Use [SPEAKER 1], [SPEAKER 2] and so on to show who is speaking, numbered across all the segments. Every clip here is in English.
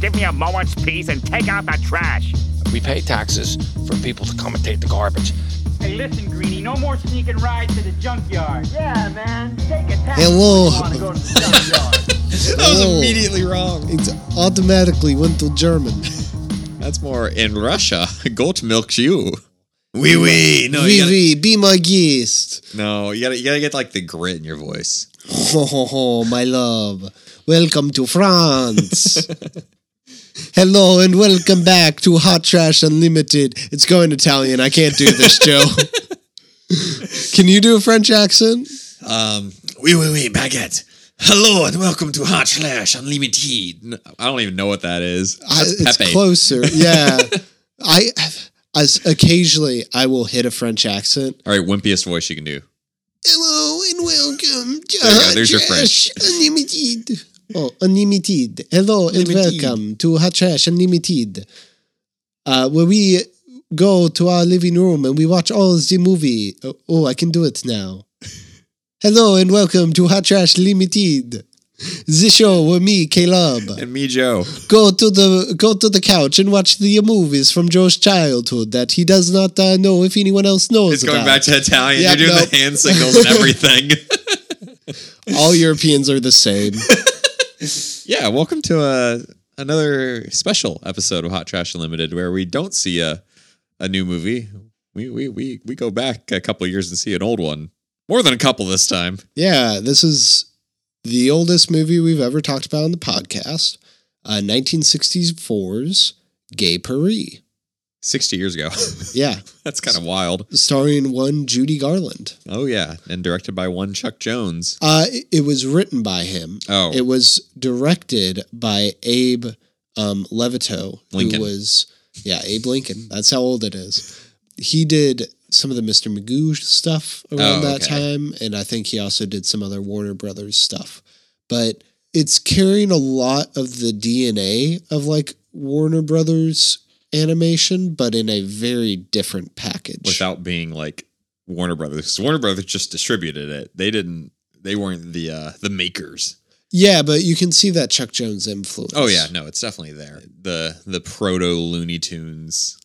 [SPEAKER 1] give me a moment's peace and take out the trash.
[SPEAKER 2] We pay taxes for people to come and take the garbage.
[SPEAKER 3] Hey, listen, Greenie, no more sneaking rides to the junkyard. Yeah, man, take a taxi.
[SPEAKER 4] Hello.
[SPEAKER 3] if you wanna go to the junkyard.
[SPEAKER 5] That was immediately wrong.
[SPEAKER 4] It automatically went to German.
[SPEAKER 5] That's more in Russia. Goat milks you. Wee wee. No,
[SPEAKER 4] oui,
[SPEAKER 5] you gotta,
[SPEAKER 4] oui, be my guest.
[SPEAKER 5] no, you gotta, you gotta get like the grit in your voice.
[SPEAKER 4] Ho, ho, ho, my love. Welcome to France. Hello and welcome back to Hot Trash Unlimited. It's going Italian. I can't do this, Joe. Can you do a French accent?
[SPEAKER 5] Um, wee wee wee baguette. Hello and welcome to Hot Trash Unlimited. No, I don't even know what that is.
[SPEAKER 4] I, it's
[SPEAKER 5] Pepe.
[SPEAKER 4] closer. Yeah. I as occasionally I will hit a French accent.
[SPEAKER 5] All right, wimpiest voice you can do.
[SPEAKER 4] Hello and welcome to
[SPEAKER 5] There you go,
[SPEAKER 4] Hot
[SPEAKER 5] there's your
[SPEAKER 4] Trash Unlimited. Oh, Unlimited. Hello and welcome to Hot Trash Unlimited. Uh, where we go to our living room and we watch all the movie. Oh, oh, I can do it now. Hello and welcome to Hot Trash Limited. The show with me, Caleb,
[SPEAKER 5] And me, Joe.
[SPEAKER 4] go to the go to the couch and watch the movies from Joe's childhood that he does not uh, know if anyone else knows
[SPEAKER 5] It's going
[SPEAKER 4] about.
[SPEAKER 5] back to Italian.
[SPEAKER 4] Yep,
[SPEAKER 5] You're doing
[SPEAKER 4] nope.
[SPEAKER 5] the hand signals and everything.
[SPEAKER 4] All Europeans are the same.
[SPEAKER 5] yeah, welcome to uh, another special episode of Hot Trash Unlimited where we don't see a, a new movie. We, we, we, we go back a couple years and see an old one. More than a couple this time.
[SPEAKER 4] Yeah, this is the oldest movie we've ever talked about on the podcast. Uh, 1964's Gay Purr-ee.
[SPEAKER 5] 60 years ago.
[SPEAKER 4] Yeah,
[SPEAKER 5] That's kind of wild.
[SPEAKER 4] starring one Judy Garland.
[SPEAKER 5] Oh, yeah. And directed by one Chuck Jones.
[SPEAKER 4] Uh, it, it was written by him.
[SPEAKER 5] Oh.
[SPEAKER 4] It was directed by Abe um, Levitow,
[SPEAKER 5] Lincoln.
[SPEAKER 4] who was yeah Abe Lincoln. That's how old it is. He did some of the Mr. Magoo stuff around
[SPEAKER 5] Oh,
[SPEAKER 4] that
[SPEAKER 5] okay.
[SPEAKER 4] time, and I think he also did some other Warner Brothers stuff. But it's carrying a lot of the DNA of like Warner Brothers animation, but in a very different package.
[SPEAKER 5] without being like Warner Brothers. 'Cause Warner Brothers just distributed it. They didn't. They weren't the uh, the makers.
[SPEAKER 4] yeah, but you can see that Chuck Jones influence.
[SPEAKER 5] Oh yeah, no, it's definitely there. The the proto Looney Tunes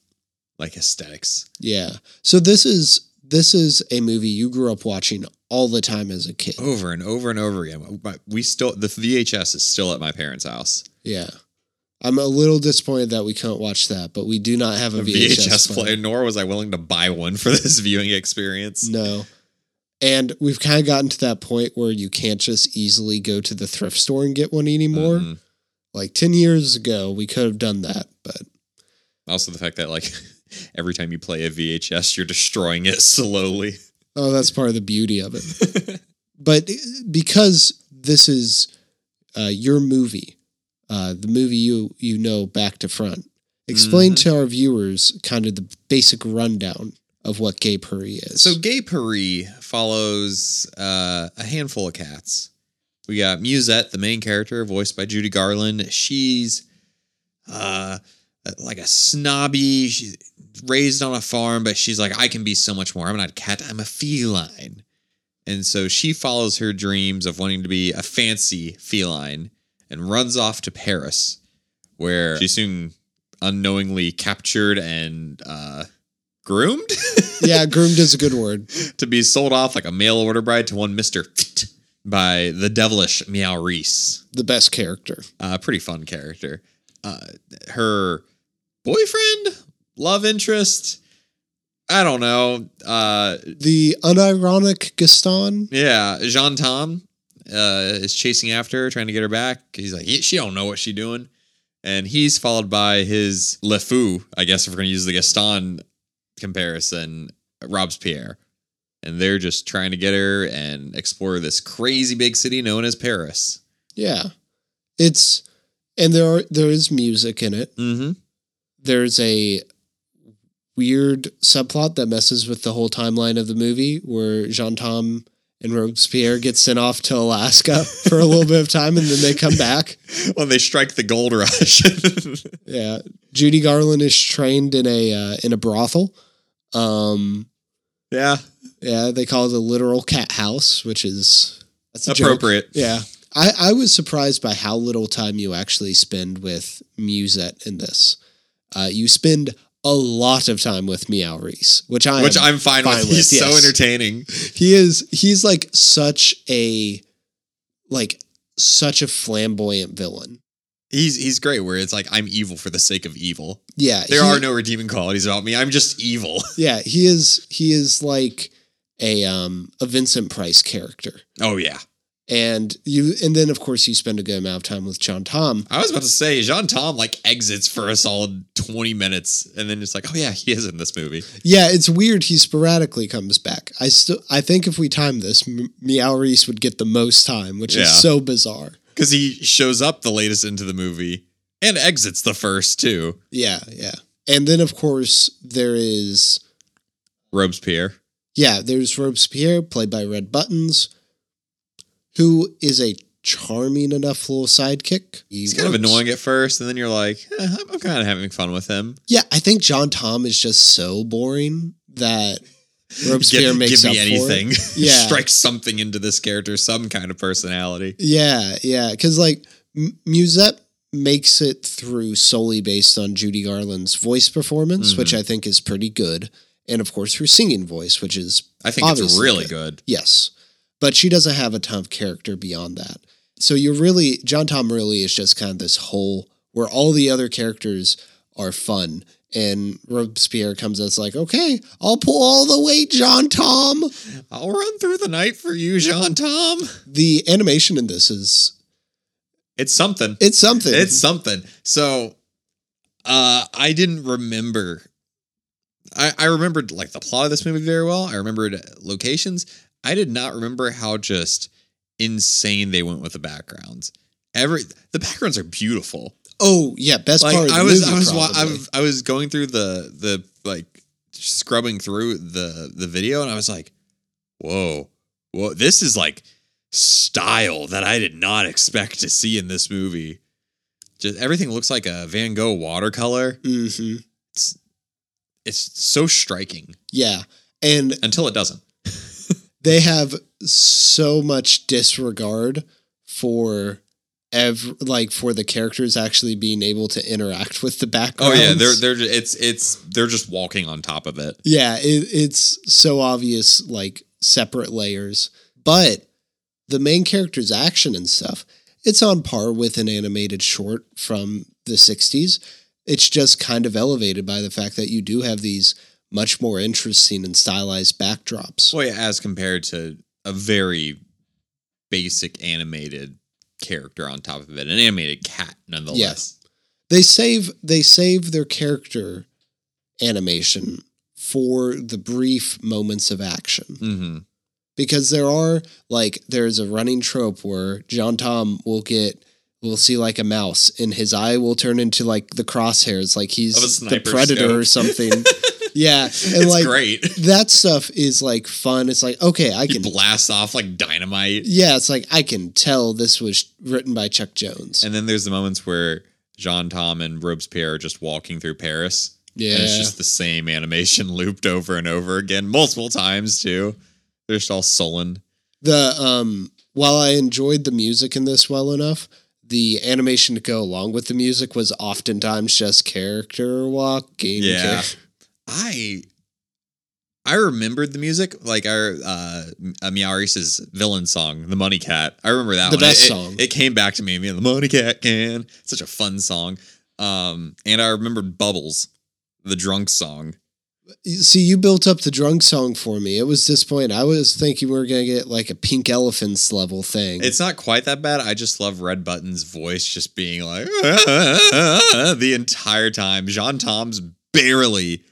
[SPEAKER 5] like aesthetics.
[SPEAKER 4] Yeah. So this is this is a movie you grew up watching all the time as a kid.
[SPEAKER 5] over and over and over again. But we still the VHS is still at my parents' house.
[SPEAKER 4] Yeah. I'm a little disappointed that we can't watch that, but we do not have a VHS,
[SPEAKER 5] VHS
[SPEAKER 4] player.
[SPEAKER 5] nor was I willing to buy one for this viewing experience.
[SPEAKER 4] No. And we've kind of gotten to that point where you can't just easily go to the thrift store and get one anymore.
[SPEAKER 5] Mm-mm.
[SPEAKER 4] Like 10 years ago, we could have done that, but
[SPEAKER 5] Also, the fact that like every time you play a VHS, you're destroying it slowly.
[SPEAKER 4] oh, that's part of the beauty of it. but because this is uh, your movie, uh, the movie you you know back to front, explain to our viewers kind of the basic rundown of what Gay Purr-ee is.
[SPEAKER 5] So Gay Purr-ee follows uh, a handful of cats. We got Mewsette, the main character, voiced by Judy Garland. She's uh, like a snobby, she's raised on a farm, but she's like, I can be so much more. I'm not a cat, I'm a feline. And so she follows her dreams of wanting to be a fancy feline and runs off to Paris, where she's soon unknowingly captured and uh, groomed.
[SPEAKER 4] yeah, groomed is a good word.
[SPEAKER 5] to be sold off like a mail order bride to one Mister by the devilish Meowrice.
[SPEAKER 4] The best character.
[SPEAKER 5] Uh, pretty fun character. Uh, her boyfriend, love interest. I don't know. Uh,
[SPEAKER 4] The unironic Gaston.
[SPEAKER 5] yeah, Jaune Tom uh, is chasing after her, trying to get her back. He's like, she don't know what she doing, and he's followed by his Le Fou. I guess if we're gonna use the Gaston comparison, Robespierre, and they're just trying to get her and explore this crazy big city known as Paris.
[SPEAKER 4] Yeah. It's and there are there is music in it.
[SPEAKER 5] Mm-hmm.
[SPEAKER 4] There's a weird subplot that messes with the whole timeline of the movie where Jaune Tom and Robespierre gets sent off to Alaska for a little bit of time and then they come back.
[SPEAKER 5] When they strike the gold rush.
[SPEAKER 4] Yeah. Judy Garland is trained in a uh, in a brothel. Um
[SPEAKER 5] yeah,
[SPEAKER 4] yeah, they call it a literal cat house, which is that's a joke.
[SPEAKER 5] appropriate.
[SPEAKER 4] Yeah. I, I was surprised by how little time you actually spend with Mewsette in this. Uh, you spend a lot of time with Meowrice, which I
[SPEAKER 5] Which I'm fine, with. He's so entertaining.
[SPEAKER 4] He is he's like such a like such a flamboyant villain.
[SPEAKER 5] He's he's great. Where it's like I'm evil for the sake of evil.
[SPEAKER 4] Yeah,
[SPEAKER 5] There
[SPEAKER 4] he-
[SPEAKER 5] are no redeeming qualities about me. I'm just evil.
[SPEAKER 4] Yeah, he is he is like a um a Vincent Price character.
[SPEAKER 5] Oh yeah.
[SPEAKER 4] And you and then of course you spend a good amount of time with John Tom.
[SPEAKER 5] I was about to say Jaune Tom like exits for a solid 20 minutes and then it's like, oh yeah, he is in this movie.
[SPEAKER 4] Yeah, it's weird he sporadically comes back. I still I think if we time this, M- Meowrice would get the most time, which
[SPEAKER 5] Yeah.
[SPEAKER 4] is so bizarre.
[SPEAKER 5] Because he shows up the latest into the movie and exits the first too.
[SPEAKER 4] Yeah, yeah. And then of course there is
[SPEAKER 5] Robespierre.
[SPEAKER 4] yeah, there's Robespierre played by Red Buttons, who is a charming enough little sidekick. He
[SPEAKER 5] He's kind of annoying at first, and then you're like, eh, I'm, I'm kind of having fun with him.
[SPEAKER 4] Yeah, I think John Tom is just so boring that Robespierre
[SPEAKER 5] Give,
[SPEAKER 4] makes
[SPEAKER 5] give me
[SPEAKER 4] up
[SPEAKER 5] anything.
[SPEAKER 4] for it. Yeah,
[SPEAKER 5] Strike something into this character, some kind of personality.
[SPEAKER 4] yeah, yeah. Because like M- Mewsette makes it through solely based on Judy Garland's voice performance,
[SPEAKER 5] Mhm.
[SPEAKER 4] which I think is pretty good, and of course her singing voice, which is
[SPEAKER 5] I think it's really
[SPEAKER 4] good.
[SPEAKER 5] good.
[SPEAKER 4] yes, but she doesn't have a ton of character beyond that. So you're really John Tom really is just kind of this whole where all the other characters are fun. And Robespierre comes as like, okay, I'll pull all the weight, John Tom.
[SPEAKER 5] I'll run through the night for you, John Tom.
[SPEAKER 4] The animation in this is
[SPEAKER 5] It's something.
[SPEAKER 4] it's something.
[SPEAKER 5] It's something. So uh I didn't remember I, I remembered like the plot of this movie very well. I remembered locations. I did not remember how just insane they went with the backgrounds. Every the backgrounds are beautiful.
[SPEAKER 4] oh yeah, best
[SPEAKER 5] Like
[SPEAKER 4] part. Of the
[SPEAKER 5] I was I was I was I was going through the the like scrubbing through the the video and I was like, "Whoa. Whoa, this is like style that I did not expect to see in this movie." Just everything looks like a Van Gogh watercolor.
[SPEAKER 4] Mhm.
[SPEAKER 5] It's it's so striking
[SPEAKER 4] Yeah, and
[SPEAKER 5] until it doesn't.
[SPEAKER 4] they have so much disregard for ev- like for the characters actually being able to interact with the background.
[SPEAKER 5] Oh yeah, they're they're ju- it's it's they're just walking on top of it.
[SPEAKER 4] yeah, it, it's so obvious like separate layers, but the main character's action and stuff, it's on par with an animated short from the 60s. It's just kind of elevated by the fact that you do have these much more interesting and stylized backdrops.
[SPEAKER 5] Well, yeah, as compared to a very basic animated character on top of it, an animated cat, nonetheless. Yes.
[SPEAKER 4] they save they save their character animation for the brief moments of action
[SPEAKER 5] Mm-hmm.
[SPEAKER 4] because there are like there's a running trope where John Tom will get we'll see like a mouse and his eye will turn into like the crosshairs like he's the predator or something yeah and
[SPEAKER 5] it's
[SPEAKER 4] like
[SPEAKER 5] great.
[SPEAKER 4] that stuff is like fun it's like okay I
[SPEAKER 5] He
[SPEAKER 4] can
[SPEAKER 5] blast off like dynamite,
[SPEAKER 4] yeah it's like I can tell this was written by Chuck Jones
[SPEAKER 5] and then there's the moments where Jaune Tom and Robespierre are just walking through Paris.
[SPEAKER 4] yeah
[SPEAKER 5] And it's just the same animation looped over and over again, multiple times too. They're just all sullen.
[SPEAKER 4] The um while I enjoyed the music in this well enough, the animation to go along with the music was oftentimes just character walking.
[SPEAKER 5] Yeah.
[SPEAKER 4] char-
[SPEAKER 5] I I remembered the music, like our uh Meowrice's villain song, The Money Cat. I remember that
[SPEAKER 4] The
[SPEAKER 5] one.
[SPEAKER 4] best
[SPEAKER 5] It- it-
[SPEAKER 4] song.
[SPEAKER 5] It, came back to me, man. The Money Cat can. Such a fun song. Um, and I remembered Bubbles, the drunk song.
[SPEAKER 4] See, you built up the drunk song for me. It was this point. I was thinking we were gonna get like a pink elephants level thing.
[SPEAKER 5] It's not quite that bad. I just love Red Buttons' voice just being like the entire time. Jaune Tom's barely,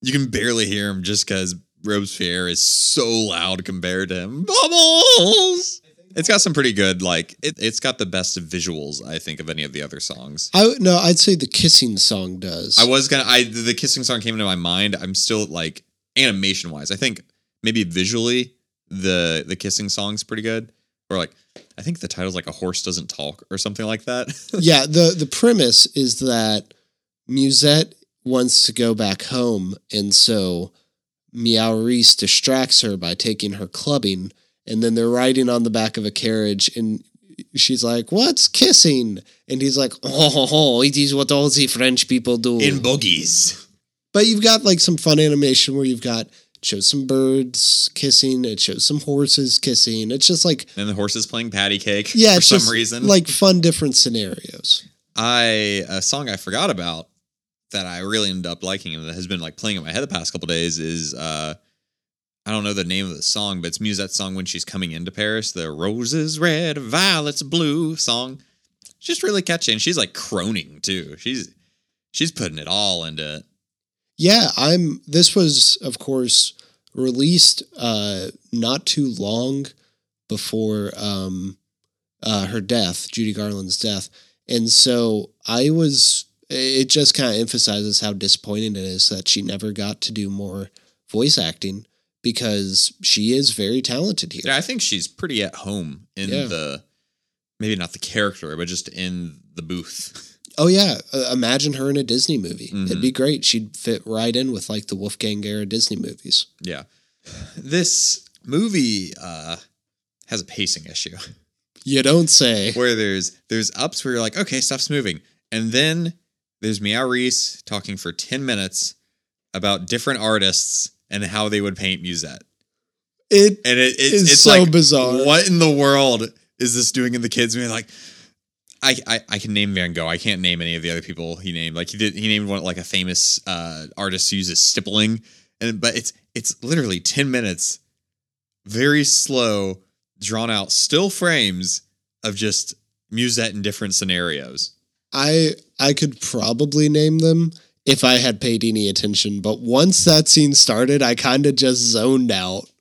[SPEAKER 5] you can barely hear him just because Robespierre is so loud compared to him. Bubbles! It's got some pretty good, like, it, it's got the best visuals, I think, of any of the other songs.
[SPEAKER 4] I no, I'd say the kissing song does.
[SPEAKER 5] I was gonna, I the kissing song came into my mind. I'm still like animation wise. I think maybe visually the the kissing song's pretty good. Or like, I think the title's like a horse doesn't talk or something like that.
[SPEAKER 4] yeah, the the premise is that Mewsette wants to go back home, and so Meowrice distracts her by taking her clubbing, and then they're riding on the back of a carriage, and she's like, "What's kissing?" And he's like, "Oh, ho, ho, it is what all the French people do."
[SPEAKER 5] In boogies.
[SPEAKER 4] but you've got like some fun animation where you've got it shows some birds kissing, it shows some horses kissing. It's just like
[SPEAKER 5] And the horses playing patty cake
[SPEAKER 4] yeah,
[SPEAKER 5] for some reason.
[SPEAKER 4] like fun different scenarios.
[SPEAKER 5] I a song I forgot about that I really ended up liking and that has been like playing in my head the past couple days is uh I don't know the name of the song, but it's Mewsette's song when she's coming into Paris, the roses red, violets blue song. It's just really catchy. And she's like croning too. She's she's putting it all into it.
[SPEAKER 4] Yeah, I'm. This was, of course, released uh, not too long before um, uh, her death, Judy Garland's death, and so I was. It just kind of emphasizes how disappointing it is that she never got to do more voice acting because she is very talented here.
[SPEAKER 5] Yeah, I think she's pretty at home in
[SPEAKER 4] Yeah.
[SPEAKER 5] the maybe not the character, but just in the booth.
[SPEAKER 4] Oh yeah, uh, imagine her in a Disney movie.
[SPEAKER 5] Mhm.
[SPEAKER 4] It'd be great. She'd fit right in with like the Wolfgang era Disney movies.
[SPEAKER 5] Yeah. This movie uh has a pacing issue.
[SPEAKER 4] You don't say.
[SPEAKER 5] where there's there's ups where you're like, okay, stuff's moving, and then there's Meow Reese talking for ten minutes about different artists and how they would paint Mewsette,
[SPEAKER 4] It
[SPEAKER 5] and it, it
[SPEAKER 4] It's
[SPEAKER 5] it's
[SPEAKER 4] so
[SPEAKER 5] like,
[SPEAKER 4] bizarre.
[SPEAKER 5] What in the world is this doing in the kids? You're like, I, I I can name Van Gogh. I can't name any of the other people he named. Like he did, he named one like a famous uh, artist who uses stippling, and but it's it's literally ten minutes, very slow, drawn out, still frames of just Mewsette in different scenarios.
[SPEAKER 4] I I could probably name them if I had paid any attention, but once that scene started, I kind of just zoned out.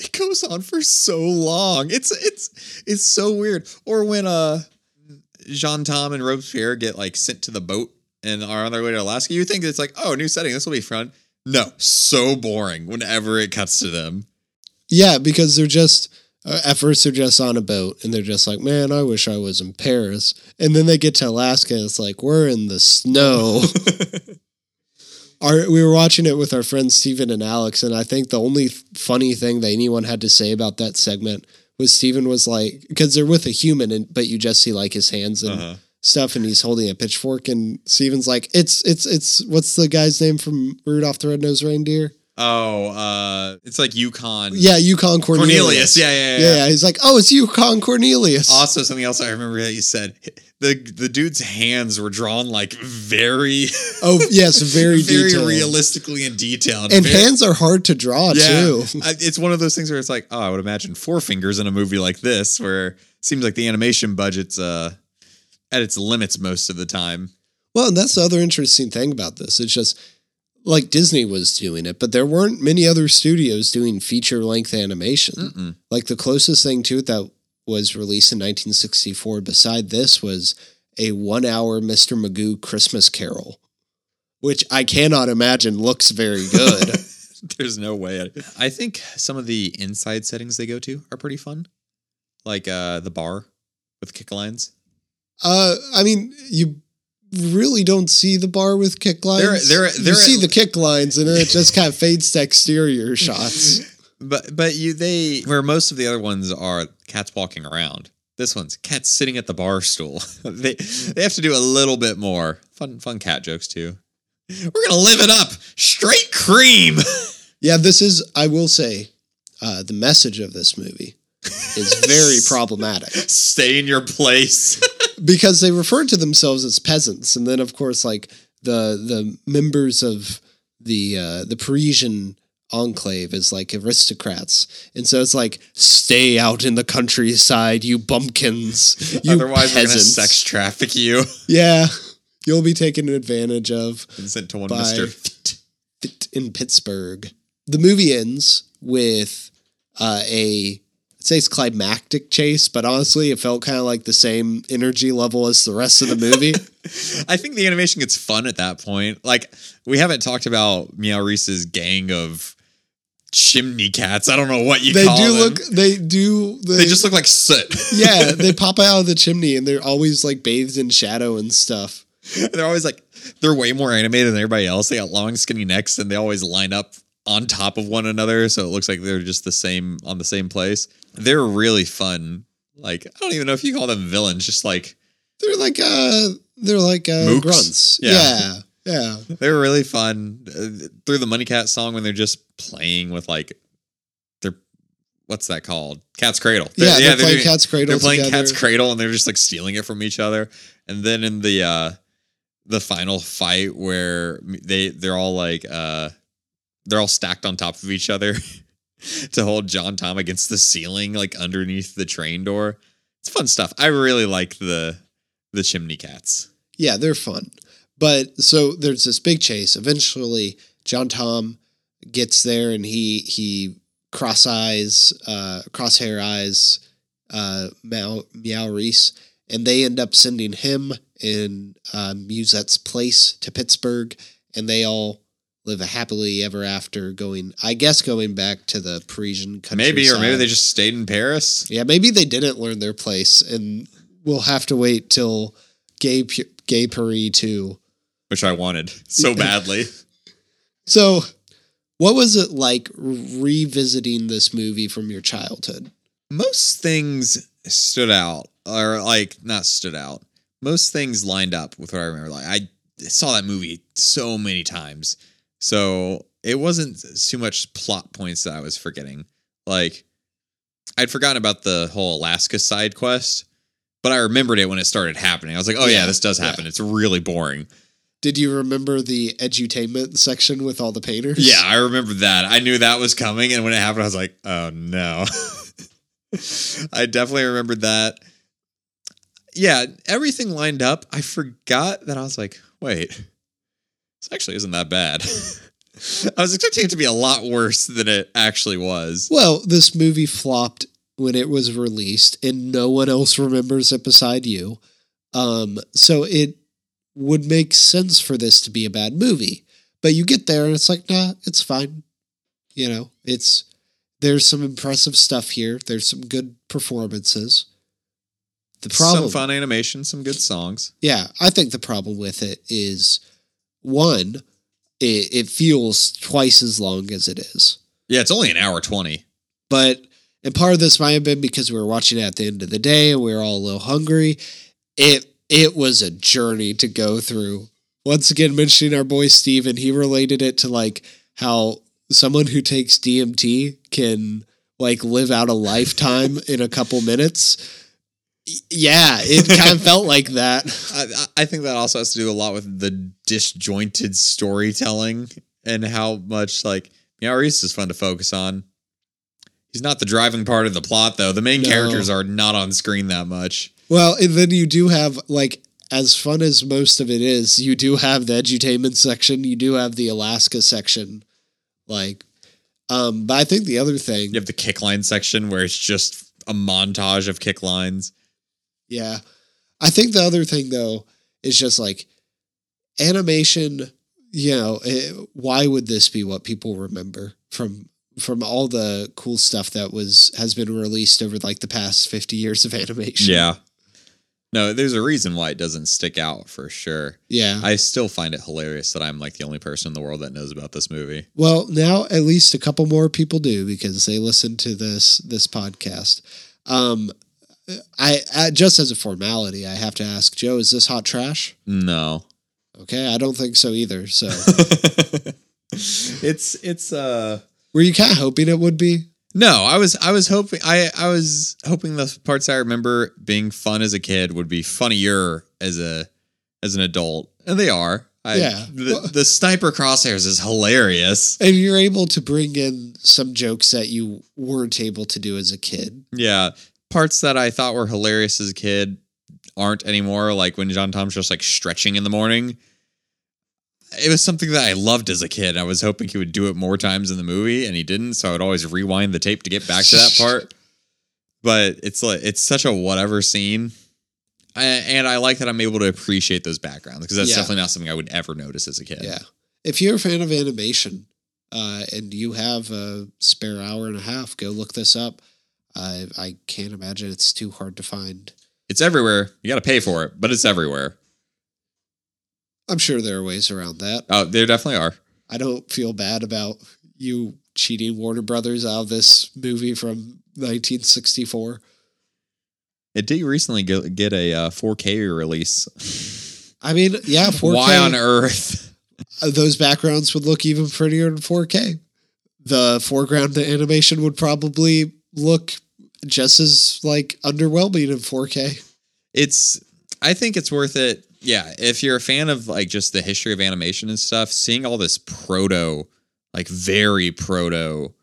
[SPEAKER 5] It goes on for so long. It's it's it's so weird. Or when uh Jaune Tom and Robespierre get like sent to the boat and are on their way to Alaska, you think it's like, oh, new setting, this will be fun. No, so boring whenever it cuts to them.
[SPEAKER 4] Yeah, because they're just at first they're just on a boat and they're just like, "Man, I wish I was in Paris." And then they get to Alaska and it's like, "We're in the snow." Our, we were watching it with our friends Steven and Alex, and I think the only funny thing that anyone had to say about that segment was Steven was like, because they're with a human, and but you just see like his hands and
[SPEAKER 5] Uh-huh.
[SPEAKER 4] stuff, and he's holding a pitchfork, and Steven's like, "It's it's it's what's the guy's name from Rudolph the Red-Nosed Reindeer?"
[SPEAKER 5] Oh, uh it's like Yukon.
[SPEAKER 4] Yeah, Yukon Cornelius.
[SPEAKER 5] Cornelius. Yeah, yeah, yeah.
[SPEAKER 4] yeah, yeah. He's like, "Oh, it's Yukon Cornelius."
[SPEAKER 5] Also, something else I remember that you said the the dude's hands were drawn like very,
[SPEAKER 4] Oh, yes, very
[SPEAKER 5] very
[SPEAKER 4] detailed.
[SPEAKER 5] realistically and detailed.
[SPEAKER 4] And
[SPEAKER 5] Very-
[SPEAKER 4] hands are hard to draw too.
[SPEAKER 5] I- it's one of those things where it's like, oh, I would imagine four fingers in a movie like this, where it seems like the animation budget's uh, at its limits most of the time.
[SPEAKER 4] Well, and that's the other interesting thing about this. It's just like Disney was doing it, but there weren't many other studios doing feature length animation.
[SPEAKER 5] Mm-mm.
[SPEAKER 4] Like the closest thing to it that was released in 1964 beside this was a one hour Mr. Magoo Christmas Carol, which I cannot imagine looks very good.
[SPEAKER 5] There's no way. I think some of the inside settings they go to are pretty fun, like uh, the bar with kick lines.
[SPEAKER 4] uh, I mean, you really don't see the bar with kick lines.
[SPEAKER 5] They're- they're-
[SPEAKER 4] you
[SPEAKER 5] they're
[SPEAKER 4] see
[SPEAKER 5] at-
[SPEAKER 4] the kick lines, and then it just kind of fades to exterior shots.
[SPEAKER 5] But but you they where most of the other ones are cats walking around. This one's cats sitting at the bar stool. they they have to do a little bit more fun fun cat jokes too. We're gonna live it up. Straight cream.
[SPEAKER 4] Yeah, this is, I will say, uh, the message of this movie is very problematic
[SPEAKER 5] Stay in your place.
[SPEAKER 4] because they refer to themselves as peasants. And then, of course, like the the members of the uh, the Parisian enclave is like aristocrats. And so it's like, stay out in the countryside, you bumpkins. You
[SPEAKER 5] Otherwise, we're gonna sex traffic you.
[SPEAKER 4] Yeah, you'll be taken advantage of.
[SPEAKER 5] And sent to one Mister.
[SPEAKER 4] In Pittsburgh. The movie ends with uh, a say it's climactic chase, but honestly, it felt kind of like the same energy level as the rest of the movie.
[SPEAKER 5] I think the animation gets fun at that point. Like we haven't talked about Meowrice's gang of chimney cats. I don't know what you
[SPEAKER 4] they
[SPEAKER 5] call
[SPEAKER 4] do
[SPEAKER 5] them.
[SPEAKER 4] look. They do. They,
[SPEAKER 5] They just look like soot.
[SPEAKER 4] yeah. They pop out of the chimney and they're always like bathed in shadow and stuff.
[SPEAKER 5] they're always like they're way more animated than everybody else. They got long, skinny necks, and they always line up on top of one another, so it looks like they're just the same on the same place. They're really fun Like I don't even know if you call them villains. Just like
[SPEAKER 4] They're like uh they're like uh
[SPEAKER 5] Mooks?
[SPEAKER 4] grunts.
[SPEAKER 5] Yeah.
[SPEAKER 4] Yeah. Yeah.
[SPEAKER 5] They're really fun uh, through the Money Cat song when they're just playing with like they're what's that called? Cat's Cradle.
[SPEAKER 4] Yeah, they're, playing
[SPEAKER 5] doing-
[SPEAKER 4] Cat's Cradle.
[SPEAKER 5] They're playing
[SPEAKER 4] together.
[SPEAKER 5] Cat's Cradle and they're just like stealing it from each other. And then in the uh the final fight where they they're all like uh they're all stacked on top of each other to hold John Tom against the ceiling like underneath the train door. It's fun stuff. I really like the the chimney cats.
[SPEAKER 4] Yeah, they're fun. But so there's this big chase. Eventually, John Tom gets there and he he cross eyes, uh, crosshair eyes, uh, Meow, Meowrice, and they end up sending him in uh, Mewsette's place to Pittsburgh, and they all live a happily ever after. Going, I guess, going back to the Parisian country.
[SPEAKER 5] Maybe or maybe they just stayed in Paris.
[SPEAKER 4] Yeah, maybe they didn't learn their place, and we'll have to wait till Gay Gay Purr-ee two.
[SPEAKER 5] which I wanted so badly.
[SPEAKER 4] So, what was it like revisiting this movie from your childhood?
[SPEAKER 5] Most things stood out, or like not stood out. Most things lined up with what I remember. Like I saw that movie so many times, so it wasn't too much plot points that I was forgetting. Like I'd forgotten about the whole Alaska side quest, but I remembered it when it started happening. I was like, "Oh yeah,
[SPEAKER 4] Yeah,
[SPEAKER 5] this does happen."
[SPEAKER 4] yeah.
[SPEAKER 5] It's really boring.
[SPEAKER 4] Did you remember the edutainment section with all the painters?
[SPEAKER 5] Yeah, I remember that. I knew that was coming, and when it happened, I was like, "Oh no!" I definitely remembered that. Yeah, everything lined up. I forgot that I was like, "Wait, this actually isn't that bad." I was expecting it to be a lot worse than it actually was.
[SPEAKER 4] Well, this movie flopped when it was released, and no one else remembers it beside you. Um, so it would make sense for this to be a bad movie. But you get there and it's like, nah, it's fine. You know, it's there's some impressive stuff here. There's some good performances. The problem,
[SPEAKER 5] Some fun animation, some good songs.
[SPEAKER 4] yeah, I think the problem with it is one, it, it feels twice as long as it is.
[SPEAKER 5] Yeah, it's only an hour twenty.
[SPEAKER 4] But and part of this might have been because we were watching it at the end of the day and we were all a little hungry. It it was a journey to go through. Once again, mentioning our boy Steven, he related it to like how someone who takes DMT can like live out a lifetime in a couple minutes. Yeah, it kind of felt like that.
[SPEAKER 5] I, I think that also has to do a lot with the disjointed storytelling and how much like Reese is fun to focus on. He's not the driving part of the plot though. The main
[SPEAKER 4] No.
[SPEAKER 5] characters are not on screen that much.
[SPEAKER 4] Well, and then you do have like as fun as most of it is, you do have the edutainment section, you do have the Alaska section. Like um but I think the other thing
[SPEAKER 5] You have the kick line section where it's just a montage of kick lines.
[SPEAKER 4] Yeah. I think the other thing though is just like animation, you know, eh, why would this be what people remember from from all the cool stuff that was has been released over like the past 50 years of animation.
[SPEAKER 5] Yeah. No, there's a reason why it doesn't stick out for sure.
[SPEAKER 4] Yeah.
[SPEAKER 5] I still find it hilarious that I'm like the only person in the world that knows about this movie.
[SPEAKER 4] Well, now at least a couple more people do because they listen to this this podcast. Um, I, I just as a formality, I have to ask Joe: Is this hot trash?
[SPEAKER 5] No.
[SPEAKER 4] Okay, I don't think so either. So,
[SPEAKER 5] it's it's uh
[SPEAKER 4] were you kind of hoping it would be?
[SPEAKER 5] No, I was I was hoping I I was hoping the parts I remember being fun as a kid would be funnier as a as an adult, and they are. I,
[SPEAKER 4] Yeah.
[SPEAKER 5] The, the sniper crosshairs is hilarious.
[SPEAKER 4] And you're able to bring in some jokes that you weren't able to do as a kid.
[SPEAKER 5] Yeah, parts that I thought were hilarious as a kid aren't anymore. Like when John Tom's just like stretching in the morning. It was something that I loved as a kid. I was hoping he would do it more times in the movie, and he didn't. So I would always rewind the tape to get back to that part. But it's like it's such a whatever scene, I, and I like that I'm able to appreciate those backgrounds because that's
[SPEAKER 4] Yeah.
[SPEAKER 5] definitely not something I would ever notice as a kid.
[SPEAKER 4] Yeah. If you're a fan of animation uh, and you have a spare hour and a half, go look this up. I I can't imagine it's too hard to find.
[SPEAKER 5] it's everywhere. You got to pay for it, but it's everywhere.
[SPEAKER 4] I'm sure there are ways around that.
[SPEAKER 5] Oh, there definitely are.
[SPEAKER 4] I don't feel bad about you cheating Warner Brothers out of this movie from 1964.
[SPEAKER 5] It did recently get a uh, 4K release.
[SPEAKER 4] I mean, yeah, 4K.
[SPEAKER 5] Why on earth?
[SPEAKER 4] uh, those backgrounds would look even prettier in 4K. The foreground animation would probably look just as like underwhelming in 4K.
[SPEAKER 5] It's. I think it's worth it. Yeah, if you're a fan of like just the history of animation and stuff, seeing all this proto, like very proto,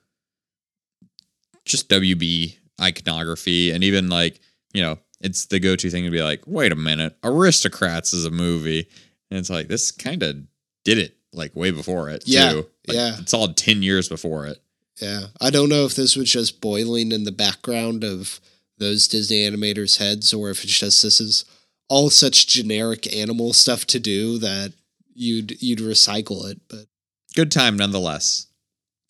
[SPEAKER 5] just WB iconography, and even like you know, it's the go-to thing to be like, wait a minute, Aristocrats is a movie, and it's like this kind of did it like way before it.
[SPEAKER 4] Yeah,
[SPEAKER 5] too. Like,
[SPEAKER 4] yeah.
[SPEAKER 5] it's all ten years before it.
[SPEAKER 4] Yeah. I don't know if this was just boiling in the background of those Disney animators' heads or if it's just this is all such generic animal stuff to do that you'd you'd recycle it. But
[SPEAKER 5] Good time nonetheless.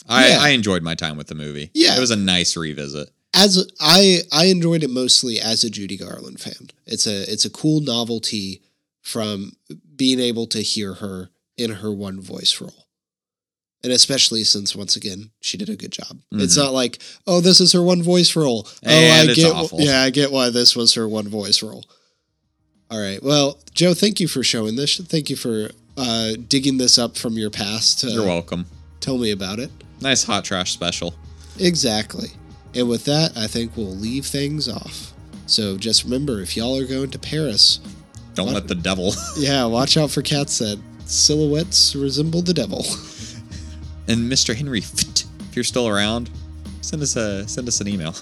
[SPEAKER 5] I,
[SPEAKER 4] Yeah.
[SPEAKER 5] I enjoyed my time with the movie.
[SPEAKER 4] Yeah.
[SPEAKER 5] it was a nice revisit.
[SPEAKER 4] as I I enjoyed it mostly as a Judy Garland fan. It's a it's a cool novelty from being able to hear her in her one voice role. And especially since once again she did a good job. It's not like, oh, this is her one voice role. oh, I
[SPEAKER 5] it's
[SPEAKER 4] get
[SPEAKER 5] awful.
[SPEAKER 4] yeah, I get why this was her one voice role. All right. Well, Joe, thank you for showing this. Thank you for uh, digging this up from your past. Uh,
[SPEAKER 5] You're welcome.
[SPEAKER 4] Tell me about it.
[SPEAKER 5] Nice hot trash special.
[SPEAKER 4] Exactly. And with that, I think we'll leave things off. So just remember, if y'all are going to Paris,
[SPEAKER 5] Don't
[SPEAKER 4] What?
[SPEAKER 5] let the devil.
[SPEAKER 4] yeah, watch out for cats that silhouettes resemble the devil.
[SPEAKER 5] and Mr. Henry, if you're still around, send us a send us an email.